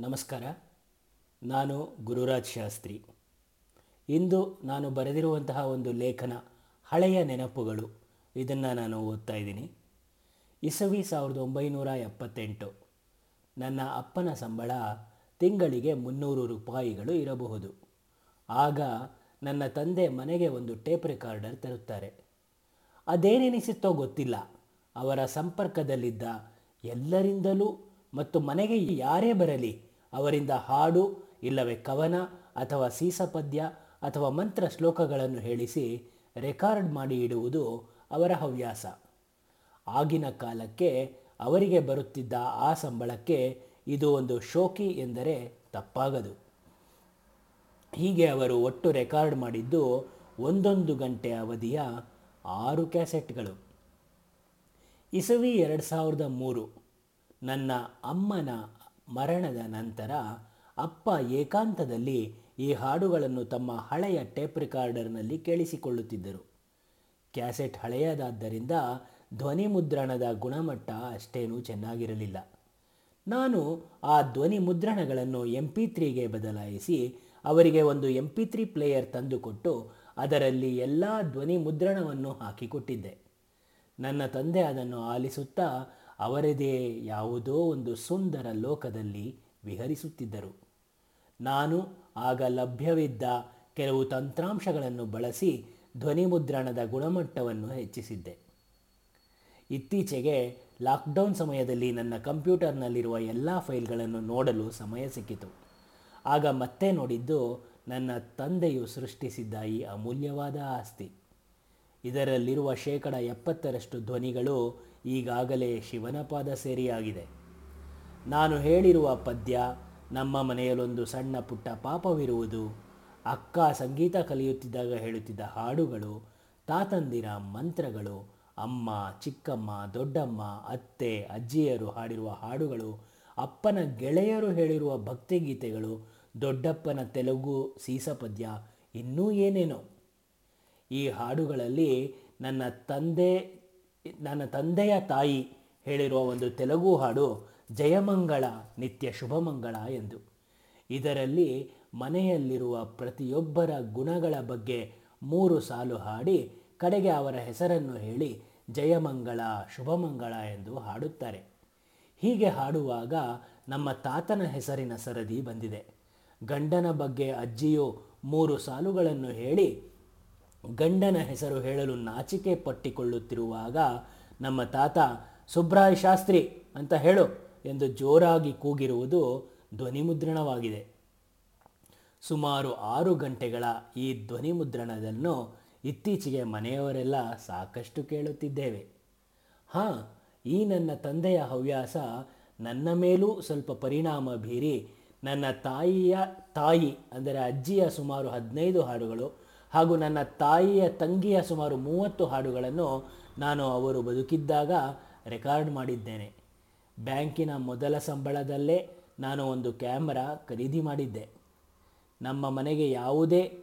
ನಮಸ್ಕಾರ. ನಾನು ಗುರುರಾಜ್ ಶಾಸ್ತ್ರಿ. ಇಂದು ನಾನು ಬರೆದಿರುವಂತಹ ಒಂದು ಲೇಖನ ಹಳೆಯ ನೆನಪುಗಳು. ಇದನ್ನು ನಾನು ಓದ್ತಾ ಇದ್ದೀನಿ. ಇಸವಿ ಸಾವಿರದ ಒಂಬೈನೂರ ಎಪ್ಪತ್ತೆಂಟು. ನನ್ನ ಅಪ್ಪನ ಸಂಬಳ ತಿಂಗಳಿಗೆ ಮುನ್ನೂರು ರೂಪಾಯಿಗಳು ಇರಬಹುದು. ಆಗ ನನ್ನ ತಂದೆ ಮನೆಗೆ ಒಂದು ಟೇಪ್ ರೆಕಾರ್ಡರ್ ತರುತ್ತಾರೆ. ಅದೇನೆನಿಸುತ್ತೋ ಗೊತ್ತಿಲ್ಲ. ಅವರ ಸಂಪರ್ಕದಲ್ಲಿದ್ದ ಎಲ್ಲರಿಂದಲೂ ಮತ್ತು ಮನೆಗೆ ಯಾರೇ ಬರಲಿ ಅವರಿಂದ ಹಾಡು, ಇಲ್ಲವೇ ಕವನ ಅಥವಾ ಸೀಸಪದ್ಯ ಅಥವಾ ಮಂತ್ರ ಶ್ಲೋಕಗಳನ್ನು ಹೇಳಿಸಿ ರೆಕಾರ್ಡ್ ಮಾಡಿ ಇಡುವುದು ಅವರ ಹವ್ಯಾಸ. ಆಗಿನ ಕಾಲಕ್ಕೆ ಅವರಿಗೆ ಬರುತ್ತಿದ್ದ ಆ ಸಂಬಳಕ್ಕೆ ಇದು ಒಂದು ಶೋಕಿ ಎಂದರೆ ತಪ್ಪಾಗದು. ಹೀಗೆ ಅವರು ಒಟ್ಟು ರೆಕಾರ್ಡ್ ಮಾಡಿದ್ದು ಒಂದೊಂದು ಗಂಟೆ ಅವಧಿಯ ಆರು ಕ್ಯಾಸೆಟ್ಗಳು. ಇಸವಿ ಎರಡು ಸಾವಿರದ ಮೂರು ನನ್ನ ಅಮ್ಮನ ಮರಣದ ನಂತರ ಅಪ್ಪ ಏಕಾಂತದಲ್ಲಿ ಈ ಹಾಡುಗಳನ್ನು ತಮ್ಮ ಹಳೆಯ ಟೇಪ್ ರೆಕಾರ್ಡರ್ನಲ್ಲಿ ಕೇಳಿಸಿಕೊಳ್ಳುತ್ತಿದ್ದರು. ಕ್ಯಾಸೆಟ್ ಹಳೆಯದಾದ್ದರಿಂದ ಧ್ವನಿ ಮುದ್ರಣದ ಗುಣಮಟ್ಟ ಅಷ್ಟೇನೂ ಚೆನ್ನಾಗಿರಲಿಲ್ಲ. ನಾನು ಆ ಧ್ವನಿ ಮುದ್ರಣಗಳನ್ನು ಎಂ ಪಿ ತ್ರೀಗೆ ಬದಲಾಯಿಸಿ ಅವರಿಗೆ ಒಂದು ಎಂ ಪಿ ತ್ರೀ ಪ್ಲೇಯರ್ ತಂದುಕೊಟ್ಟು ಅದರಲ್ಲಿ ಎಲ್ಲ ಧ್ವನಿ ಮುದ್ರಣವನ್ನು ಹಾಕಿಕೊಟ್ಟಿದ್ದೆ. ನನ್ನ ತಂದೆ ಅದನ್ನು ಆಲಿಸುತ್ತಾ ಅವರದೇ ಯಾವುದೋ ಒಂದು ಸುಂದರ ಲೋಕದಲ್ಲಿ ವಿಹರಿಸುತ್ತಿದ್ದರು. ನಾನು ಆಗ ಲಭ್ಯವಿದ್ದ ಕೆಲವು ತಂತ್ರಾಂಶಗಳನ್ನು ಬಳಸಿ ಧ್ವನಿ ಮುದ್ರಣದ ಗುಣಮಟ್ಟವನ್ನು ಹೆಚ್ಚಿಸಿದ್ದೆ. ಇತ್ತೀಚೆಗೆ ಲಾಕ್ಡೌನ್ ಸಮಯದಲ್ಲಿ ನನ್ನ ಕಂಪ್ಯೂಟರ್ನಲ್ಲಿರುವ ಎಲ್ಲ ಫೈಲ್ಗಳನ್ನು ನೋಡಲು ಸಮಯ ಸಿಕ್ಕಿತು. ಆಗ ಮತ್ತೆ ನೋಡಿದ್ದು ನನ್ನ ತಂದೆಯು ಸೃಷ್ಟಿಸಿದ್ದ ಈ ಅಮೂಲ್ಯವಾದ ಆಸ್ತಿ. ಇದರಲ್ಲಿರುವ ಶೇಕಡ ಎಪ್ಪತ್ತರಷ್ಟು ಧ್ವನಿಗಳು ಈಗಾಗಲೇ ಶಿವನ ಪಾದ ಸೇರಿಯಾಗಿದೆ. ನಾನು ಹೇಳಿರುವ ಪದ್ಯ ನಮ್ಮ ಮನೆಯಲ್ಲೊಂದು ಸಣ್ಣ ಪುಟ್ಟ ಪಾಪವಿರುವುದು, ಅಕ್ಕ ಸಂಗೀತ ಕಲಿಯುತ್ತಿದ್ದಾಗ ಹೇಳುತ್ತಿದ್ದ ಹಾಡುಗಳು, ತಾತಂದಿರ ಮಂತ್ರಗಳು, ಅಮ್ಮ, ಚಿಕ್ಕಮ್ಮ, ದೊಡ್ಡಮ್ಮ, ಅತ್ತೆ, ಅಜ್ಜಿಯರು ಹಾಡಿರುವ ಹಾಡುಗಳು, ಅಪ್ಪನ ಗೆಳೆಯರು ಹೇಳಿರುವ ಭಕ್ತಿಗೀತೆಗಳು, ದೊಡ್ಡಪ್ಪನ ತೆಲುಗು ಸೀಸಪದ್ಯ ಇನ್ನೂ ಏನೇನೋ. ಈ ಹಾಡುಗಳಲ್ಲಿ ನನ್ನ ತಂದೆ ನನ್ನ ತಂದೆಯ ತಾಯಿ ಹೇಳಿರುವ ಒಂದು ತೆಲುಗು ಹಾಡು ಜಯಮಂಗಳ ನಿತ್ಯ ಶುಭಮಂಗಳ ಎಂದು. ಇದರಲ್ಲಿ ಮನೆಯಲ್ಲಿರುವ ಪ್ರತಿಯೊಬ್ಬರ ಗುಣಗಳ ಬಗ್ಗೆ ಮೂರು ಸಾಲು ಹಾಡಿ ಕಡೆಗೆ ಅವರ ಹೆಸರನ್ನು ಹೇಳಿ ಜಯಮಂಗಳ, ಶುಭಮಂಗಳ ಎಂದು ಹಾಡುತ್ತಾರೆ. ಹೀಗೆ ಹಾಡುವಾಗ ನಮ್ಮ ತಾತನ ಹೆಸರಿನ ಸರದಿ ಬಂದಿದೆ. ಗಂಡನ ಬಗ್ಗೆ ಅಜ್ಜಿಯು ಮೂರು ಸಾಲುಗಳನ್ನು ಹೇಳಿ ಗಂಡನ ಹೆಸರು ಹೇಳಲು ನಾಚಿಕೆ ಪಟ್ಟಿಕೊಳ್ಳುತ್ತಿರುವಾಗ ನಮ್ಮ ತಾತ, ಸುಬ್ರಾಯ್ ಶಾಸ್ತ್ರಿ ಅಂತ ಹೇಳು ಎಂದು ಜೋರಾಗಿ ಕೂಗಿರುವುದು ಧ್ವನಿಮುದ್ರಣವಾಗಿದೆ. ಸುಮಾರು ಆರು ಗಂಟೆಗಳ ಈ ಧ್ವನಿಮುದ್ರಣವನ್ನು ಇತ್ತೀಚೆಗೆ ಮನೆಯವರೆಲ್ಲ ಸಾಕಷ್ಟು ಕೇಳುತ್ತಿದ್ದೇವೆ. ಹಾಂ, ಈ ನನ್ನ ತಂದೆಯ ಹವ್ಯಾಸ ನನ್ನ ಮೇಲೂ ಸ್ವಲ್ಪ ಪರಿಣಾಮ ಬೀರಿ ನನ್ನ ತಾಯಿಯ ತಾಯಿ ಅಂದರೆ ಅಜ್ಜಿಯ ಸುಮಾರು ಹದಿನೈದು ಹಾಡುಗಳು ಹಾಗೂ ನನ್ನ ತಾಯಿಯ ತಂಗಿಯ ಸುಮಾರು ಮೂವತ್ತು ಹಾಡುಗಳನ್ನು ನಾನು ಅವರು ಬದುಕಿದ್ದಾಗ ರೆಕಾರ್ಡ್ ಮಾಡಿದ್ದೇನೆ. ಬ್ಯಾಂಕಿನ ಮೊದಲ ಸಂಬಳದಲ್ಲೇ ನಾನು ಒಂದು ಕ್ಯಾಮರಾ ಖರೀದಿ ಮಾಡಿದ್ದೆ. ನಮ್ಮ ಮನೆಗೆ ಯಾವುದೇ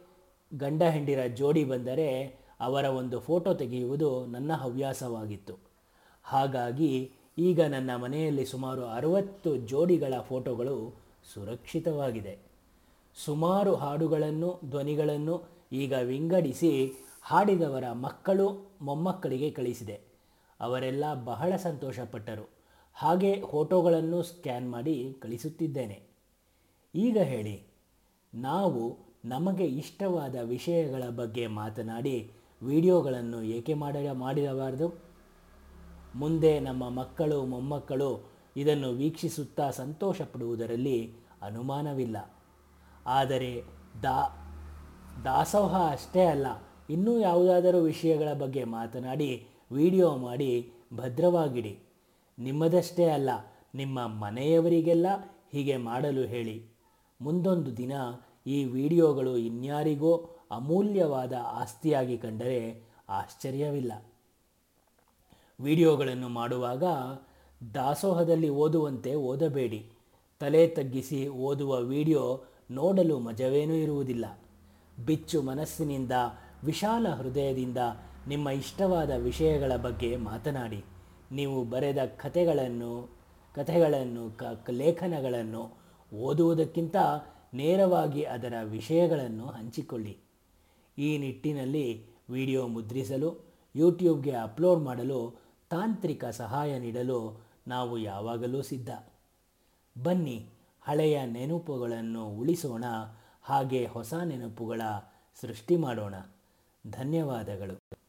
ಗಂಡ ಹೆಂಡಿರ ಜೋಡಿ ಬಂದರೆ ಅವರ ಒಂದು ಫೋಟೋ ತೆಗೆಯುವುದು ನನ್ನ ಹವ್ಯಾಸವಾಗಿತ್ತು. ಹಾಗಾಗಿ ಈಗ ನನ್ನ ಮನೆಯಲ್ಲಿ ಸುಮಾರು ಅರವತ್ತು ಜೋಡಿಗಳ ಫೋಟೋಗಳು ಸುರಕ್ಷಿತವಾಗಿದೆ. ಸುಮಾರು ಹಾಡುಗಳನ್ನು, ಧ್ವನಿಗಳನ್ನು ಈಗ ವಿಂಗಡಿಸಿ ಹಾಡಿದವರ ಮಕ್ಕಳು ಮೊಮ್ಮಕ್ಕಳಿಗೆ ಕಳಿಸಿದೆ. ಅವರೆಲ್ಲ ಬಹಳ ಸಂತೋಷಪಟ್ಟರು. ಹಾಗೆ ಫೋಟೋಗಳನ್ನು ಸ್ಕ್ಯಾನ್ ಮಾಡಿ ಕಳಿಸುತ್ತಿದ್ದೇನೆ. ಈಗ ಹೇಳಿ, ನಾವು ನಮಗೆ ಇಷ್ಟವಾದ ವಿಷಯಗಳ ಬಗ್ಗೆ ಮಾತನಾಡಿ ವಿಡಿಯೋಗಳನ್ನು ಏಕೆ ಮಾಡ, ಮಾಡಿರಬಾರದು? ಮುಂದೆ ನಮ್ಮ ಮಕ್ಕಳು, ಮೊಮ್ಮಕ್ಕಳು ಇದನ್ನು ವೀಕ್ಷಿಸುತ್ತಾ ಸಂತೋಷ ಪಡುವುದರಲ್ಲಿ ಅನುಮಾನವಿಲ್ಲ. ಆದರೆ ದಾ ದಾಸೋಹ ಅಷ್ಟೇ ಅಲ್ಲ, ಇನ್ನೂ ಯಾವುದಾದರೂ ವಿಷಯಗಳ ಬಗ್ಗೆ ಮಾತನಾಡಿ, ವಿಡಿಯೋ ಮಾಡಿ ಭದ್ರವಾಗಿಡಿ. ನಿಮ್ಮದಷ್ಟೇ ಅಲ್ಲ, ನಿಮ್ಮ ಮನೆಯವರಿಗೆಲ್ಲ ಹೀಗೆ ಮಾಡಲು ಹೇಳಿ. ಮುಂದೊಂದು ದಿನ ಈ ವಿಡಿಯೋಗಳು ಇನ್ಯಾರಿಗೋ ಅಮೂಲ್ಯವಾದ ಆಸ್ತಿಯಾಗಿ ಕಂಡರೆ ಆಶ್ಚರ್ಯವಿಲ್ಲ. ವಿಡಿಯೋಗಳನ್ನು ಮಾಡುವಾಗ ದಾಸೋಹದಲ್ಲಿ ಓದುವಂತೆ ಓದಬೇಡಿ. ತಲೆ ತಗ್ಗಿಸಿ ಓದುವ ವಿಡಿಯೋ ನೋಡಲು ಮಜವೇನೂ ಇರುವುದಿಲ್ಲ. ಬಿಚ್ಚು ಮನಸ್ಸಿನಿಂದ, ವಿಶಾಲ ಹೃದಯದಿಂದ ನಿಮ್ಮ ಇಷ್ಟವಾದ ವಿಷಯಗಳ ಬಗ್ಗೆ ಮಾತನಾಡಿ. ನೀವು ಬರೆದ ಕಥೆಗಳನ್ನು ಕಥೆಗಳನ್ನು, ಕ ಲೇಖನಗಳನ್ನು ಓದುವುದಕ್ಕಿಂತ ನೇರವಾಗಿ ಅದರ ವಿಷಯಗಳನ್ನು ಹಂಚಿಕೊಳ್ಳಿ. ಈ ನಿಟ್ಟಿನಲ್ಲಿ ವಿಡಿಯೋ ಮುದ್ರಿಸಲು, ಯೂಟ್ಯೂಬ್ಗೆ ಅಪ್ಲೋಡ್ ಮಾಡಲು, ತಾಂತ್ರಿಕ ಸಹಾಯ ನೀಡಲು ನಾವು ಯಾವಾಗಲೂ ಸಿದ್ಧ. ಬನ್ನಿ, ಹಳೆಯ ನೆನಪುಗಳನ್ನು ಉಳಿಸೋಣ. ಹಾಗೆ ಹೊಸ ನೆನಪುಗಳ ಸೃಷ್ಟಿ ಮಾಡೋಣ. ಧನ್ಯವಾದಗಳು.